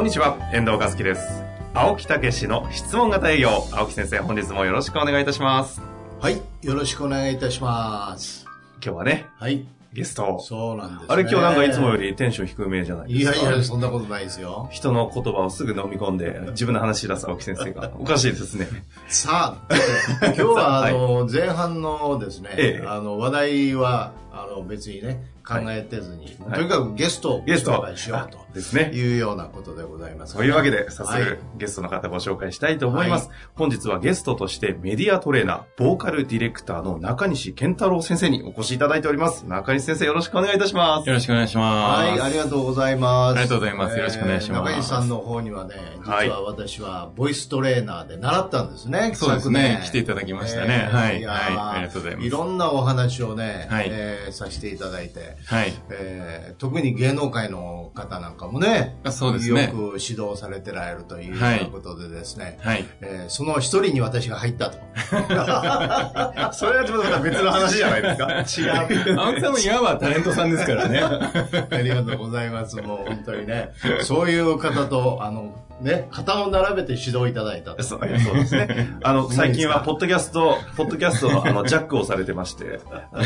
こんにちは、遠藤和樹です。青木武の質問型営業。青木先生、本日もよろしくお願いいたします。はい。よろしくお願いいたします。今日はね、はい。ゲストを。そうなんです、ね。あれ今日なんかいつもよりテンション低めじゃないですか？いやいや、そんなことないですよ。人の言葉をすぐ飲み込んで、自分の話し出す青木先生が。おかしいですね。さあ、今日は、あの、前半のですね、ええあの、話題は、あの、別にね、考えてずに、はいとにかくゲストをゲスト紹介しようと。ですね。いうようなことでございます、というわけで、早速、はいゲストの方ご紹介したいと思います。本日はゲストとしてメディアトレーナー、ボーカルディレクターの中西健太郎先生にお越しいただいております。中西先生よろしくお願いいたします。よろしくお願いします。はい、ありがとうございます。ありがとうございますよろしくお願いします中西さんの方にはね、実はいは私はボイストレーナーで習ったんですね。そうですね来ていただきましたねはいやーはいありがとうございますいろんなお話をね、はいえーさせていただいて、はい。えー特に芸能界の方なんかもね、あそうですねよく指導されてられるというようはないことでですね、はい。えーその一人に私が入ったと。それはちょっとまた別の話じゃないですか。違う。青木さんもいわばタレントさんですからね。ありがとうございます。もう本当にね、そういう方と、あの、ね、肩を並べて指導いただいたと。そうそうですね。あの、最近は、ポッドキャスト、ポッドキャストの、あの、ジャックをされてまして、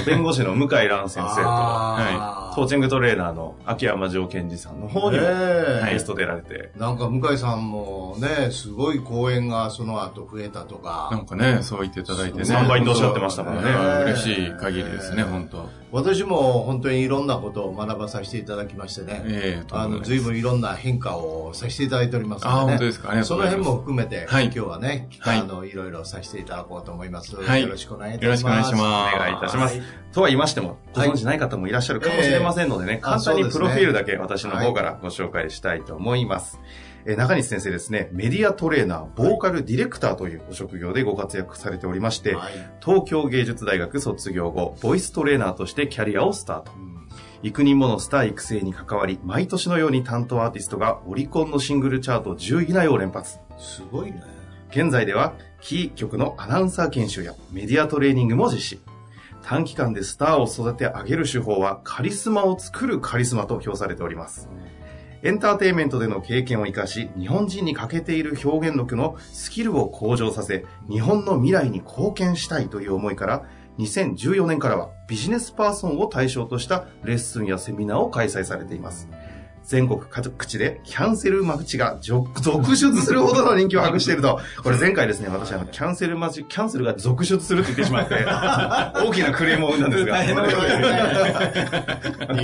弁護士の向井蘭先生と、あー。コーチングトレーナーの秋山城健二さんの方にも、え。えゲスト出られて、なんか向井さんもね、すごい講演がその後増えたとか、なんかね、そう言っていただいてね。3倍とおっしゃってましたもんね。ね嬉しい限りですね、本当。私も本当にいろんなことを学ばさせていただきましてね、ええとんあの、随分いろんな変化をさせていただいておりますので、ね。あ本当ですか？そうの辺も含めて、はい今日はね、はいあの、いろいろさせていただこうと思います。はいよろしくお願いいたします。よろしくお願いします。お願いいたしますはい。とは言いましても、ごはい存知ない方もいらっしゃるかもしれませんのでね、ええ簡単にプロフィールだけ私の方からご紹介したいと思います。えー中西先生ですね、メディアトレーナー、ボーカルディレクターというご職業でご活躍されておりまして、はい東京芸術大学卒業後、ボイストレーナーとしてキャリアをスタート。うん幾人ものスター育成に関わり、毎年のように担当アーティストがオリコンのシングルチャート10位以内を連発。すごいね。現在では、キー局のアナウンサー研修やメディアトレーニングも実施。短期間でスターを育て上げる手法は、カリスマを作るカリスマと評されております。エンターテインメントでの経験を生かし、日本人に欠けている表現力のスキルを向上させ、日本の未来に貢献したいという思いから、2014年からはビジネスパーソンを対象としたレッスンやセミナーを開催されています。全国各地でキャンセル待ちが続続出するほどの人気を博していると、これ前回ですね、私あの、キャンセル待ち、キャンセルが続出するって言ってしまって、大きなクレームを生んだんですが、い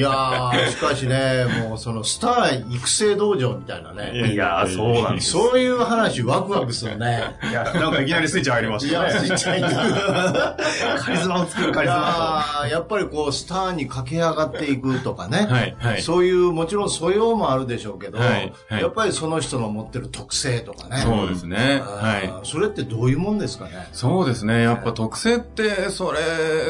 やー、しかしね、もうそのスター育成道場みたいなね。いやー、そうなんです。そういう話ワクワクするね。いや、なんかいきなりスイッチ入りまいしたね。や、スイッチ入ってるカリスマを作るカいリスマやっぱりこう、スターに駆け上がっていくとかね。はい、はい。そういう、もちろん素養もあるでしょうけど、はいはいやっぱりその人の持ってる特性とかね。そうですね。あはい。ーそれってどういうもんですかね？そうですね。やっぱ特性って、それ、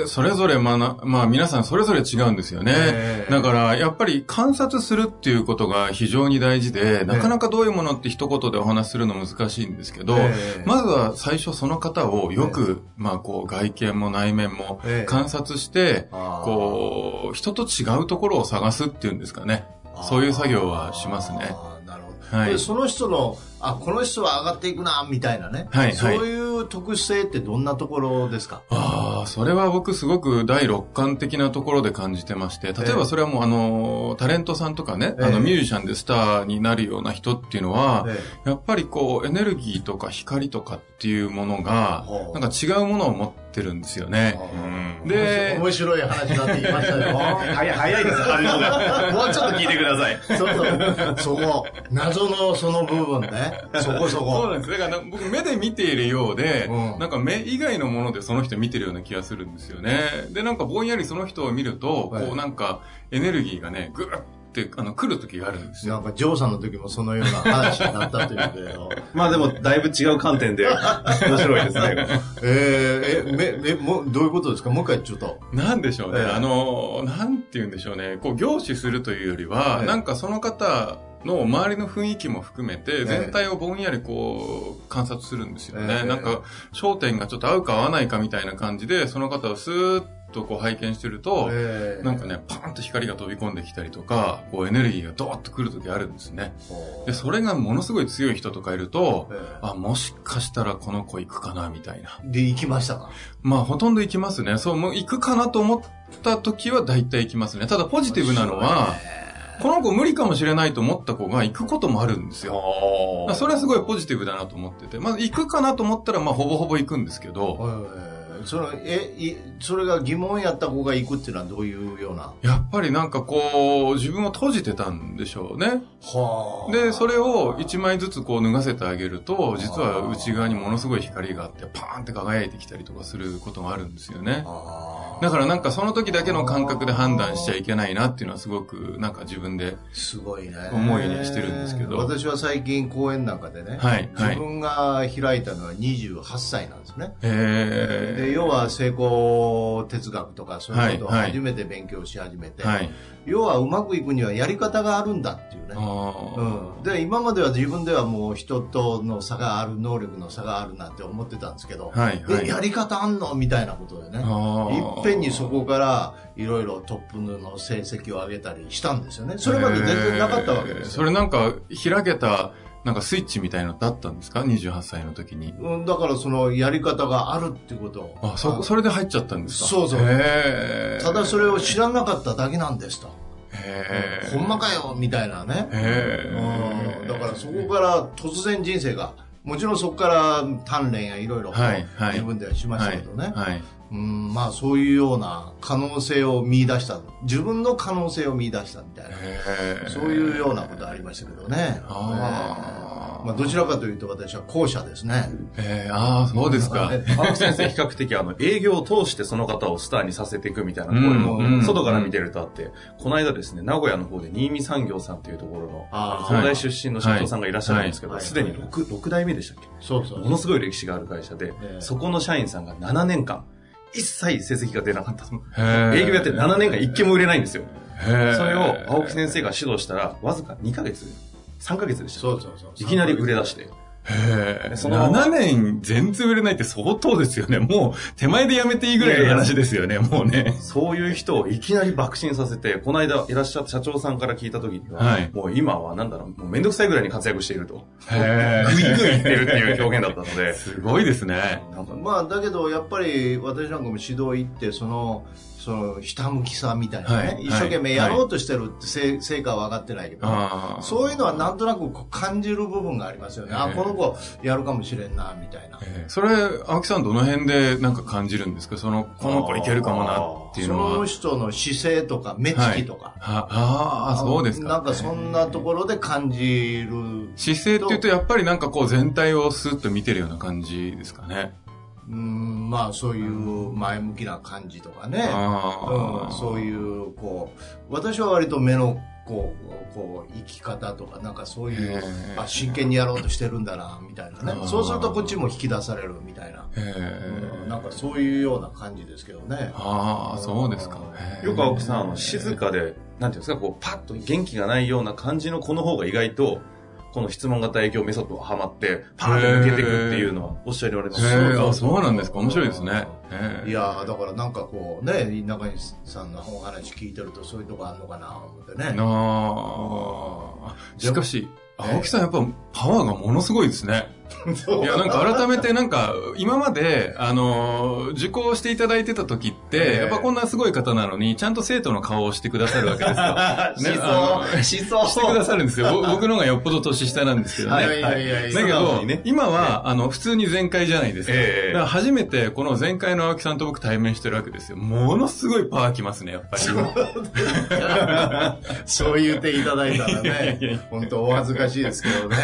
それぞれまな、まあ皆さんそれぞれ違うんですよね。ええだから、やっぱり観察するっていうことが非常に大事で、なかなかどういうものって一言でお話しするの難しいんですけど、ええまずは最初その方をよく、まあこう外見も内面もええ観察して、こう、人と違うところを探すっていうんですかね。そういう作業はしますね。なるほど。はいでその人の、あ、この人は上がっていくな、みたいなね。はいはいそういう特性ってどんなところですか？ああ、それは僕すごく第六感的なところで感じてまして、例えばそれはもうあの、タレントさんとかね、ええあのミュージシャンでスターになるような人っていうのは、えやっぱりこうエネルギーとか光とかっていうものがなんか違うものを持ってるんですよね。うんで面白い話だって言いましたよ。早い、早いです、反応が。もうちょっと聞いてください。そうそう。そこ、謎のその部分ね。そこそそうこ。なんです。だからな僕目で見ているようで、うんなんか目以外のものでその人見てるような気がするんですよね。で、なんかぼんやりその人を見ると、はいこうなんかエネルギーがね、ぐっって、あの、来る時があるんですよ。なんか、ジョーさんの時もそのような話になったというけれど。まあでも、だいぶ違う観点で 面白いですね。えー、え、め、め、もう、どういうことですか？もう一回ちょっと。なんでしょうね。ええあの、なんて言うんでしょうね。こう、凝視するというよりは、ええなんかその方の周りの雰囲気も含めて、え全体をぼんやりこう、観察するんですよね。ええなんか、焦点がちょっと合うか合わないかみたいな感じで、その方をスーッとこう拝見してると、えーなんかね、パーンと光が飛び込んできたりとか、こうエネルギーがドーッと来る時あるんですね。で、それがものすごい強い人とかいると、えあ、もしかしたらこの子行くかな、みたいな。ーで、行きましたか？まあ、ほとんど行きますね。そう、もう行くかなと思った時は大体行きますね。ただポジティブなのは、この子無理かもしれないと思った子が行くこともあるんですよ。それはすごいポジティブだなと思ってて。まあ、行くかなと思ったら、まあ、ほぼほぼ行くんですけど、えーそのえいそれが疑問やった子が行くっていうのはどういうような？やっぱりなんかこう、自分を閉じてたんでしょうね。はで、それを一枚ずつこう脱がせてあげると、実は内側にものすごい光があって、パーンって輝いてきたりとかすることがあるんですよね。だからなんかその時だけの感覚で判断しちゃいけないなっていうのはすごくなんか自分で、すごいね。思いにしてるんですけど。私は最近講演なんかでね、はいはい。自分が開いたのは28歳なんですね。えで要は成功哲学とかそういうことをはいはい。初めて勉強し始めて、ー、はい。要はうまくいくにはやり方があるんだっていうね。あー。うん、で今までは自分ではもう人との差がある能力の差があるなんて思ってたんですけど、はいはい。えやり方あんの？みたいなことでね。あー。いっぺんにそこからいろいろトップの成績を上げたりしたんですよね。それまで全然なかったわけですそれなんか開けた、なんかスイッチみたいのってあったんですか ?28 歳の時に。うん、だからそのやり方があるってことを。あ、そ、それで入っちゃったんですか？そうそう。ただそれを知らなかっただけなんですと、へー。ほんまかよみたいなね、へー。うん、だからそこから突然人生がもちろんそこから鍛錬やいろいろはいはい。自分ではしましたけどね、はい。はい。うん、まあそういうような可能性を見出した。自分の可能性を見出したみたいな。そういうようなことありましたけどね。あまあ、どちらかというと私は後者ですね。えー、ああ、そうですか。え青木先生、比較的あの、営業を通してその方をスターにさせていくみたいな声うん。も、外から見てるとあって、この間ですね、名古屋の方で新見産業さんっていうところの、東大出身の社長さんがいらっしゃるんですけど、はい。すでに 6, 6代目でしたっけ？そうそう。ものすごい歴史がある会社で、ええそこの社員さんが7年間、一切成績が出なかった。営業やって7年間一件も売れないんですよ。それを青木先生が指導したら、わずか2ヶ月、3ヶ月でした。そうそうそういきなり売れ出して。へえ。その7年全然売れないって相当ですよね。もう手前でやめていいぐらいの話ですよね、もうね。そういう人をいきなり爆心させて、この間いらっしゃった社長さんから聞いた時には、はいもう今はなんだろう、もうめんどくさいぐらいに活躍していると。へグイグイ言ってるっていう表現だったので、すごいですね。まあだけどやっぱり私なんかも指導行ってそのそのひたむきさみたいなね、はい一生懸命やろうとしてるってせ成果は上がってないけど。そういうのはなんとなく感じる部分がありますよね。あ、ええこの子やるかもしれんな、みたいな。えーそれ、青木さんどの辺でなんか感じるんですか？その、この子いけるかもなっていうそのは。の人の姿勢とか目つきとか。はああ、そうですか。なんかそんなところで感じる。姿勢って言うとやっぱりなんかこう全体をスッと見てるような感じですかね。うん、まあそういう前向きな感じとかね。ああ、うん、そういう、こう、私は割と目の、こう、こう、生き方とか、なんかそういうあ、真剣にやろうとしてるんだな、みたいなねそうするとこっちも引き出されるみたいな。うんなんかそういうような感じですけどね。ああ、そうですか。よく青木さん、静かで、なんていうんですか、こう、パッと元気がないような感じの子の方が意外と、この質問型営業メソッドがハマって、パーンと抜けていくっていうのはおっしゃりられます。へえ、あ、そうなんですか。面白いですね。いやーだからなんかこうね、中西さんのお話聞いてるとそういうとこあんのかな、思ってね。なあ。しかし、え？青木さんやっぱパワーがものすごいですね。いや、なんか改めてなんか、今まで、あのー受講していただいてた時って、ええやっぱこんなすごい方なのに、ちゃんと生徒の顔をしてくださるわけですよ。ねあのしそう。してくださるんですよ。ぼ僕の方がよっぽど年下なんですけどね。いやいやいやいやだけど今は、あの、普通に全開じゃないですか。ええだから初めて、この全開の青木さんと僕対面してるわけですよ。ものすごいパワーきますね、やっぱり。そう言っていただいたらね、本当お恥ずかしいですけどね。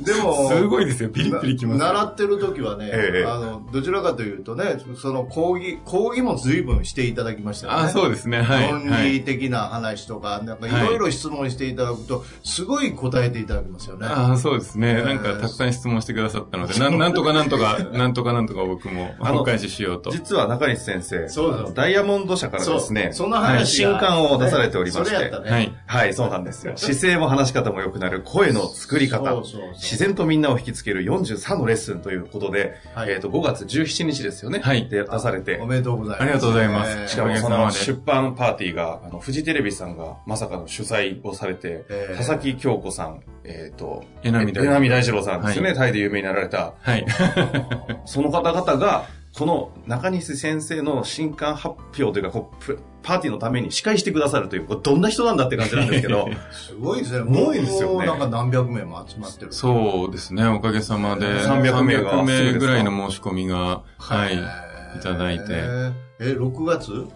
でも、すごいですよ。ピリピリきますよ。習ってる時はね、ええあの、どちらかというとね、その講義、講義も随分していただきましたよね。あ、そうですね。はい。論はい。理的な話とか、なんかいろいろ質問していただくと、すごい答えていただきますよね。あそうですね。えーなんか、たくさん質問してくださったので、なんなんとかなんとか、なんとかなんとか僕もあのお返ししようと。実は中西先生、そうそうダイヤモンド社からですね、その話が新刊を出されておりましてね。はい。はい、そうなんですよ。姿勢も話し方も良くなる声の作り方そうそうそう、自然とみんなを引きつける43のレッスンということで、はい。えっと、5月17日ですよね。はい。で、出されて。お、めでとうございます。ありがとうございます。えーしかもその出版パーティーが、あの、フジテレビさんがまさかの主催をされて、えー。佐々木京子さん、えっ、と、江波大二郎。さんですよね、はタイで有名になられた。はい。その方々が、この中西先生の新刊発表というか、こうプパーティーのために司会してくださるという、これどんな人なんだって感じなんですけど、すごいですね。すごいですよねもうなんか何百名も集まってる。そうですね。おかげさまで、300名が300すぐですか名ぐらいの申し込みが、はい、いただいて、えー、6月？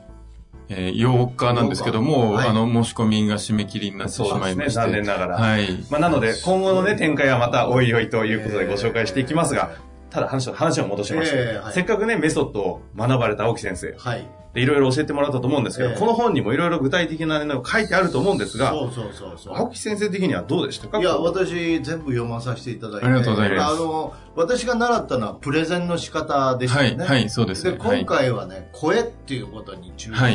えー8日なんですけども、はいあの、申し込みが締め切りになってしそうですね、まいまして。残念ながら。はい。まあ、なので、今後のね、展開はまたおいおいということでご紹介していきますが、ただ話を、話を戻しまして、ええはいせっかくね、メソッドを学ばれた青木先生、はい。でいろいろ教えてもらったと思うんですけど、ええこの本にもいろいろ具体的なのが書いてあると思うんですが、そうそうそうそう。青木先生的にはどうでしたか？いや、私、全部読まさせていただいて。ありがとうございますあの、私が習ったのはプレゼンの仕方でしたはい。はい、そうですで、ね。はい今回はね、声っていうことに注目が、はい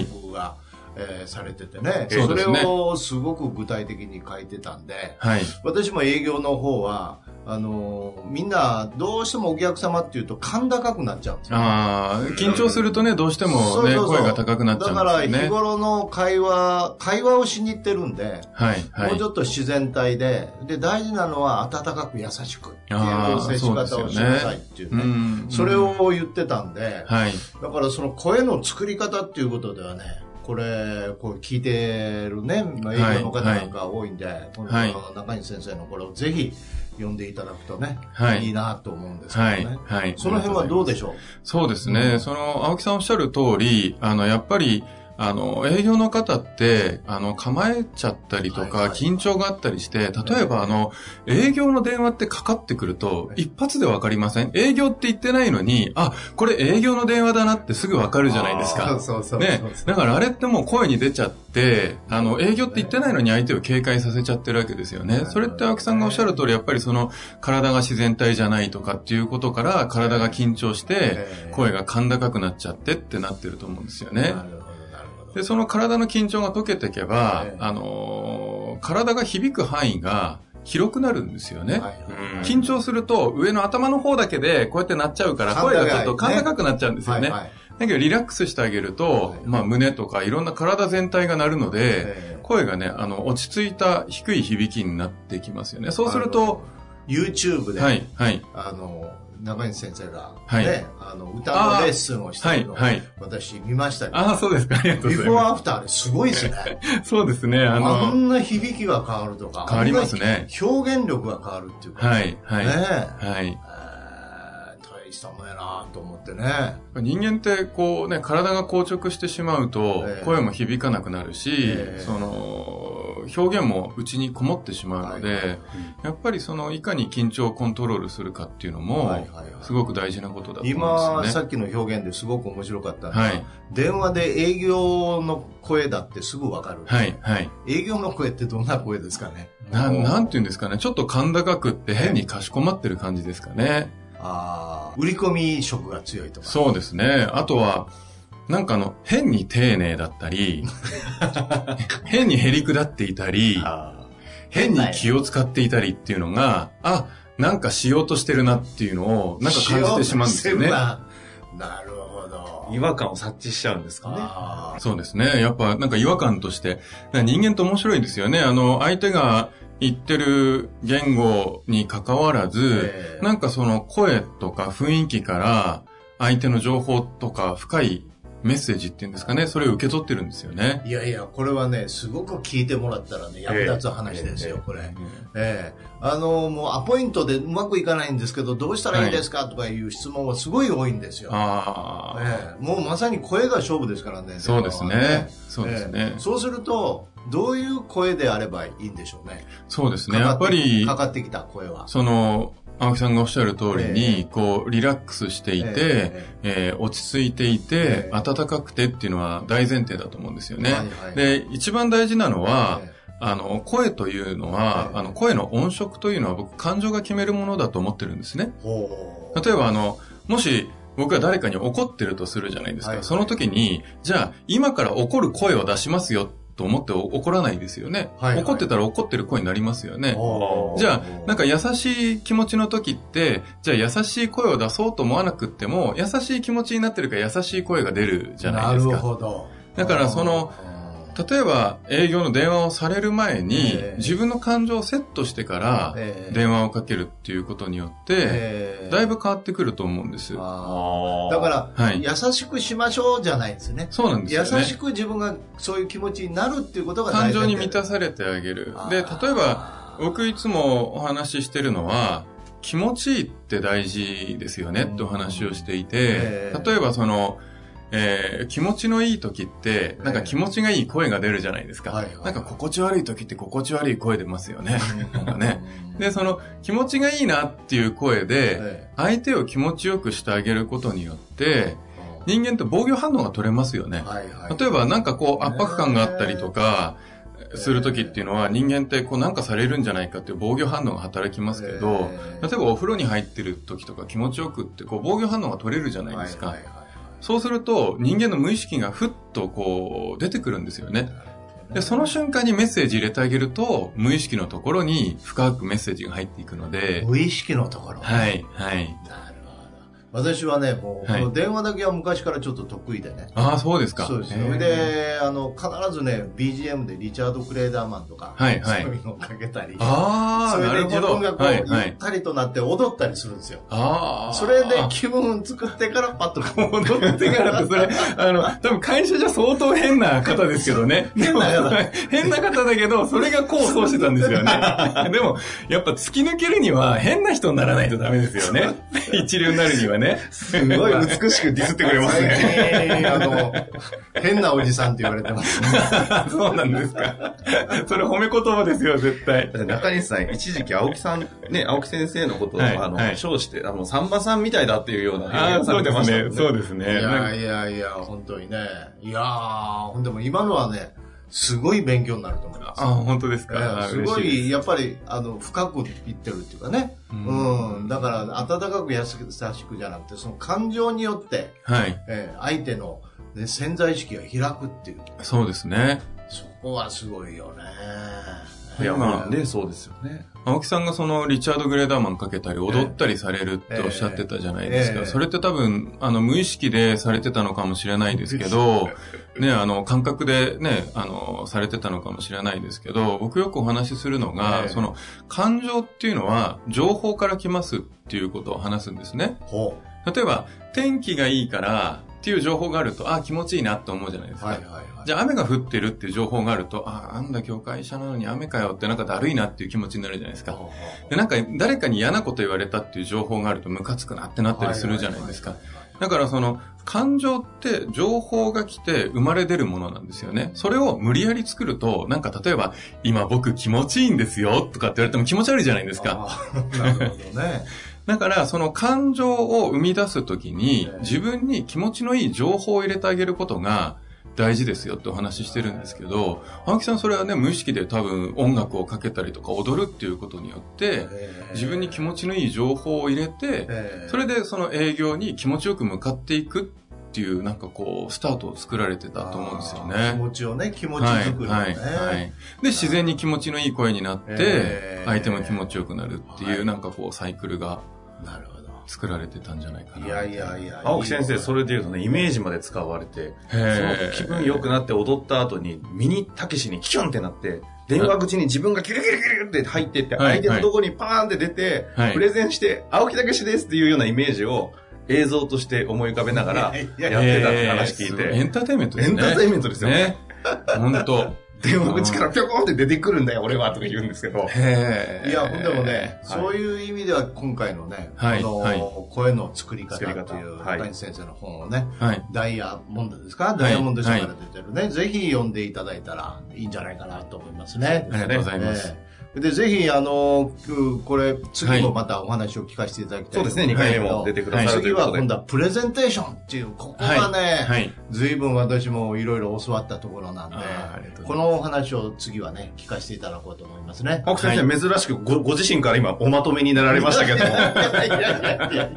えーされててね、そねをすごく具体的に書いてたんで、はい。私も営業の方は、あのーみんな、どうしてもお客様っていうと、甲高くなっちゃうんですよ。ああ、緊張するとね、どうしてもね、声が高くなっちゃだから、日うんですよね。頃の会話、会話をしに行ってるんで、はい、はい。もうちょっと自然体で、で、大事なのは温かく優しくっていう接し方をしなさいっていうね。うんそれ、を言ってたんで、はい。だからその声の作り方っていうことではね、これ、こう聞いてるね、まあ、営業の方なんか多いんで、このはい中西先生のこれをぜひ読んでいただくとね、はいいいなと思うんですけどはね。い、はい。その辺はどうでしょう？そうですね。その、青木さんおっしゃる通り、あの、やっぱり、あの、営業の方って、あの、構えちゃったりとか、緊張があったりして、例えば、あの、営業の電話ってかかってくると、一発でわかりません？営業って言ってないのに、あ、これ営業の電話だなってすぐわかるじゃないですか。そうそうそうね。だからあれってもう声に出ちゃって、あの、営業って言ってないのに相手を警戒させちゃってるわけですよね。それって青木さんがおっしゃる通り、やっぱりその、体が自然体じゃないとかっていうことから、体が緊張してえ、え声が甲高くなっちゃってってなってると思うんですよね。で、その体の緊張が解けていけばええ、あのー体が響く範囲が広くなるんですよね。緊張すると上の頭の方だけでこうやってなっちゃうから声がちょっと甲高くなっちゃうんですよね。だけどリラックスしてあげると、はいまあ胸とかいろんな体全体が鳴るので、ええ。声がね、あの、落ち着いた低い響きになってきますよね。そうすると、YouTube で、はい、はい、あの、中西先生が、ね、はいあの、歌のレッスンをしてるのを、はいはい私見ましたけど、ああ、そうですか。ありがとうビございまフォーアフターですごいですね。す。そうですね。ああの、んな響きが変わるとか、変わりますね表現力が変わるっていうか、はい、はい、ねはい。したもんやなと思ってね。人間ってこうね、体が硬直してしまうとええ、声も響かなくなるし、ええその、表現も内にこもってしまうので、はいはいやっぱりその、いかに緊張をコントロールするかっていうのも、すごく大事なことだと思今、うんですよね。さっきの表現ですごく面白かったのは、はい、電話で営業の声だってすぐわかる。はい、はい。営業の声ってどんな声ですかね？ななんていうんですかね、ちょっと甲高くって変にかしこまってる感じですかね。ああ、売り込み色が強いとか。そうですね。あとは、なんかあの、変に丁寧だったり、変にへりくだっていたり、変に気を使っていたりっていうのが、あ、なんかしようとしてるなっていうのを、なんか感じてしまうんですよね。ななるほど。違和感を察知しちゃうんですかね。あそうですね。やっぱなんか違和感として、人間って面白いですよね。あの、相手が言ってる言語に関わらず、ええなんかその声とか雰囲気から、相手の情報とか深いメッセージっていうんですかね、それを受け取ってるんですよね。いやいや、これはね、すごく聞いてもらったらね、役立つ話ですよ、ええこれ。ええあの、もうアポイントでうまくいかないんですけど、どうしたらいいですか、とかいう質問はすごい多いんですよ。ああ、ええもうまさに声が勝負ですからね。そうです電話はね。そうですねええ。そうすると、どういう声であればいいんでしょうね。そうですね。やっぱりか、かってきた声は。その、青木さんがおっしゃる通りえに、こう、リラックスしていて、ええ。ー落ち着いていてえ、え。暖かくてっていうのは大前提だと思うんですよね。はいはいで、一番大事なのは、えあの、声というのは、ええ。あの、声の音色というのは僕、感情が決めるものだと思ってるんですね。例えば、あの、もし、僕が誰かに怒ってるとするじゃないですか。はい。その時に、じゃあ、今から怒る声を出しますよと思って怒らないですよね。はいはい怒ってたら怒ってる声になりますよね。じゃあ、なんか優しい気持ちの時って、じゃあ優しい声を出そうと思わなくっても、優しい気持ちになってるから優しい声が出るじゃないですなるか。ほど。だからそのうん例えば営業の電話をされる前に、ええ。自分の感情をセットしてからええ。電話をかけるっていうことによって、ええ。だいぶ変わってくると思うんです。だから、はい。優しくしましょうじゃないですね。そうなんですよね。優しく自分がそういう気持ちになるっていうことが感大事情に満たされてあげる。で、例えば、僕いつもお話ししてるのは、気持ちいいって大事ですよねってお話をしていてえ、え。例えばその、えー気持ちのいい時って、なんか気持ちがいい声が出るじゃないですか。はいはいなんか心地悪い時って心地悪い声出ますよね。なんかね。で、その気持ちがいいなっていう声で、え相手を気持ちよくしてあげることによって、人間って防御反応が取れますよね。はいはい例えばなんかこう圧迫感があったりとか、する時っていうのは人間ってこうなんかされるんじゃないかっていう防御反応が働きますけど、例えばお風呂に入ってる時とか気持ちよくってこう防御反応が取れるじゃないですか。はいはいはいそうすると人間の無意識がふっとこう出てくるんですよね。で、その瞬間にメッセージ入れてあげると、無意識のところに深くメッセージが入っていくので、無意識のところ。はい、はい。な。私はね、もう、はいこの電話だけは昔からちょっと得意でね。ああ、そうですか。そうですよ。へーで、あの、必ずね、BGM でリチャード・クレーダーマンとか、はいはいそういうのをかけたり、ああ、それでなるほど。自分がこう、はい、はい。ゆったりとなって踊ったりするんですよ。ああ。それで気分作ってからパッとこう踊戻ってからって、それ、あの、多分会社じゃ相当変な方ですけどね。変な方 変な方だけど、それが功を奏してたんですよね。でも、やっぱ突き抜けるには変な人にならないとダメですよね。一流になるにはね。すごい美しくディスってくれますね。あの、変なおじさんって言われてますね。そうなんですか。それ褒め言葉ですよ、絶対。中西さん、一時期青木さん、ね、青木先生のことを、はいあの、はい称して、あの、さんまさんみたいだっていうようなああ、表現をさそうですね。そうですね。いやいやいや、本当にね。いやー、ほんでも今のはね、すごい勉強になると思います。あ、本当ですか？すごい、やっぱり、あの、深く言ってるっていうかね。ううんん。だから、温かく優しくじゃなくて、その感情によって、はい。ええ相手の、ね、潜在意識が開くっていう。そうですね。そこはすごいよね。いや、まあまあね、そうですよね。青木さんがそのリチャード・グレーダーマンかけたり踊ったりされるっておっしゃってたじゃないですか。ええそれって多分、あの、無意識でされてたのかもしれないですけど、ね、あの、感覚でね、あの、されてたのかもしれないですけど、僕よくお話しするのが、ええその、感情っていうのは情報から来ますっていうことを話すんですね。ほ例えば、天気がいいからっていう情報があると、あ、気持ちいいなって思うじゃないですう。か。はいはいはい。じゃあ雨が降ってるっていう情報があると、あ、なんだ今日会社なのに雨かよってなんかだるいなっていう気持ちになるじゃないですか。で、なんか誰かに嫌なこと言われたっていう情報があるとムカつくなってなったりするじゃないですか。だからその感情って情報が来て生まれ出るものなんですよね。それを無理やり作ると、なんか例えば、今僕気持ちいいんですよとかって言われても気持ち悪いじゃないですか。なるほどね。だからその感情を生み出すときにええ。自分に気持ちのいい情報を入れてあげることが大事ですよってお話ししてるんですけど、青木さんそれはね、無意識で多分音楽をかけたりとか踊るっていうことによって、自分に気持ちのいい情報を入れて、ええ。それでその営業に気持ちよく向かっていくっていうなんかこう、スタートを作られてたと思うんですよあー気ね。持ちをね、気持ちはい、作るのね。はい、はい。で、自然に気持ちのいい声になってえ、え相手も気持ちよくなるっていう、はいなんかこう、サイクルがなるほど。作られてたんじゃないかな。いやいやいや。青木先生、それ。れで言うとね、イメージまで使われて、その気分良くなって踊った後に、ミニたけしにキュンってなって、電話口に自分がキュルキュルキュルって入ってって、はい相手のとこにパーンって出て、はいプレゼンして、青木たけしですっていうようなイメージを、映像として思い浮かべながらやってたって話聞いて。エンターテインメントですね。エンターテインメントですよね。本当電話口からぴょこんって出てくるんだよ、俺は、とか言うんですけど。へいや、ほんでもね、はいそういう意味では今回のね、はいあの、はい声の作り方って作りいう、方はい中西先生の本をね、はい。ダイヤモンドですか？ダイヤモンド社から出てるね、ぜひ読んでいただいたらいいんじゃないかなと思いますね。ありがとうございます。ええで、ぜひ、あの、これ、次もまたお話を聞かせていただきたいそうですね、2回目も出てくださるとい次。は今度はプレゼンテーションっていう、ここがね、はい。随分私もいろいろ教わったところなんでこのお話を次はね、聞かせていただこうと思いますね。青木先生、珍しくごご自身から今おまとめになられましたけども。いやいやいや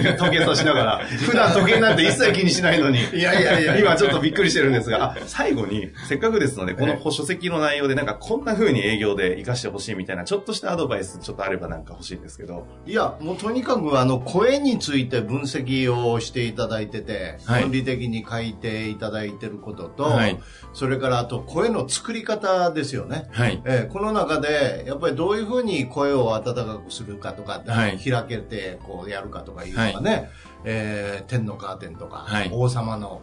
いや時計さしながら、普段時計なんて一切気にしないのに、いやいやいや今ちょっとびっくりしてるんですが、あ最後に、せっかくですので、この書籍の内容でなんかこんな風に営業で活かしてほしいみたいな、ちょっとしたアドバイスちょっとあればなんか欲しいんですけど。いや、もうとにかくあの、声について分析をしていただいてて、はい論理的に書いていただいてることと、はいそれからあと声の作り方ですよね。はい。えーこの中で、やっぱりどういうふうに声を温かくするかとか、はい開けてこうやるかとかいうのがね、えー天のカーテンとか、はい王様の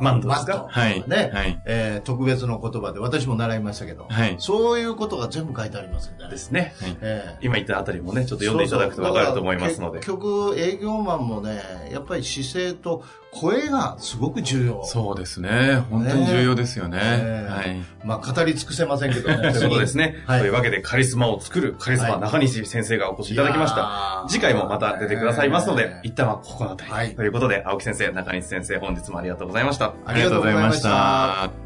マントですかはい。ね、はい。えー特別の言葉で私も習いましたけど、はいそういうことが全部書いてありますんでね。ですね。えー今言ったあたりもね、ちょっと読んでいただくとわかると思いますので。結局、営業マンもね、やっぱり姿勢と声がすごく重要。そうですね。本当に重要ですよね。ねはい。まあ、語り尽くせませんけどね。そうですね。はいというわけで、カリスマを作る、カリスマはい中西先生がお越しいただきましいた。次回もまた出てくださいますので、一旦はここの辺り。はいということで、青木先生、中西先生、本日も。ありがとうございました。ありがとうございました。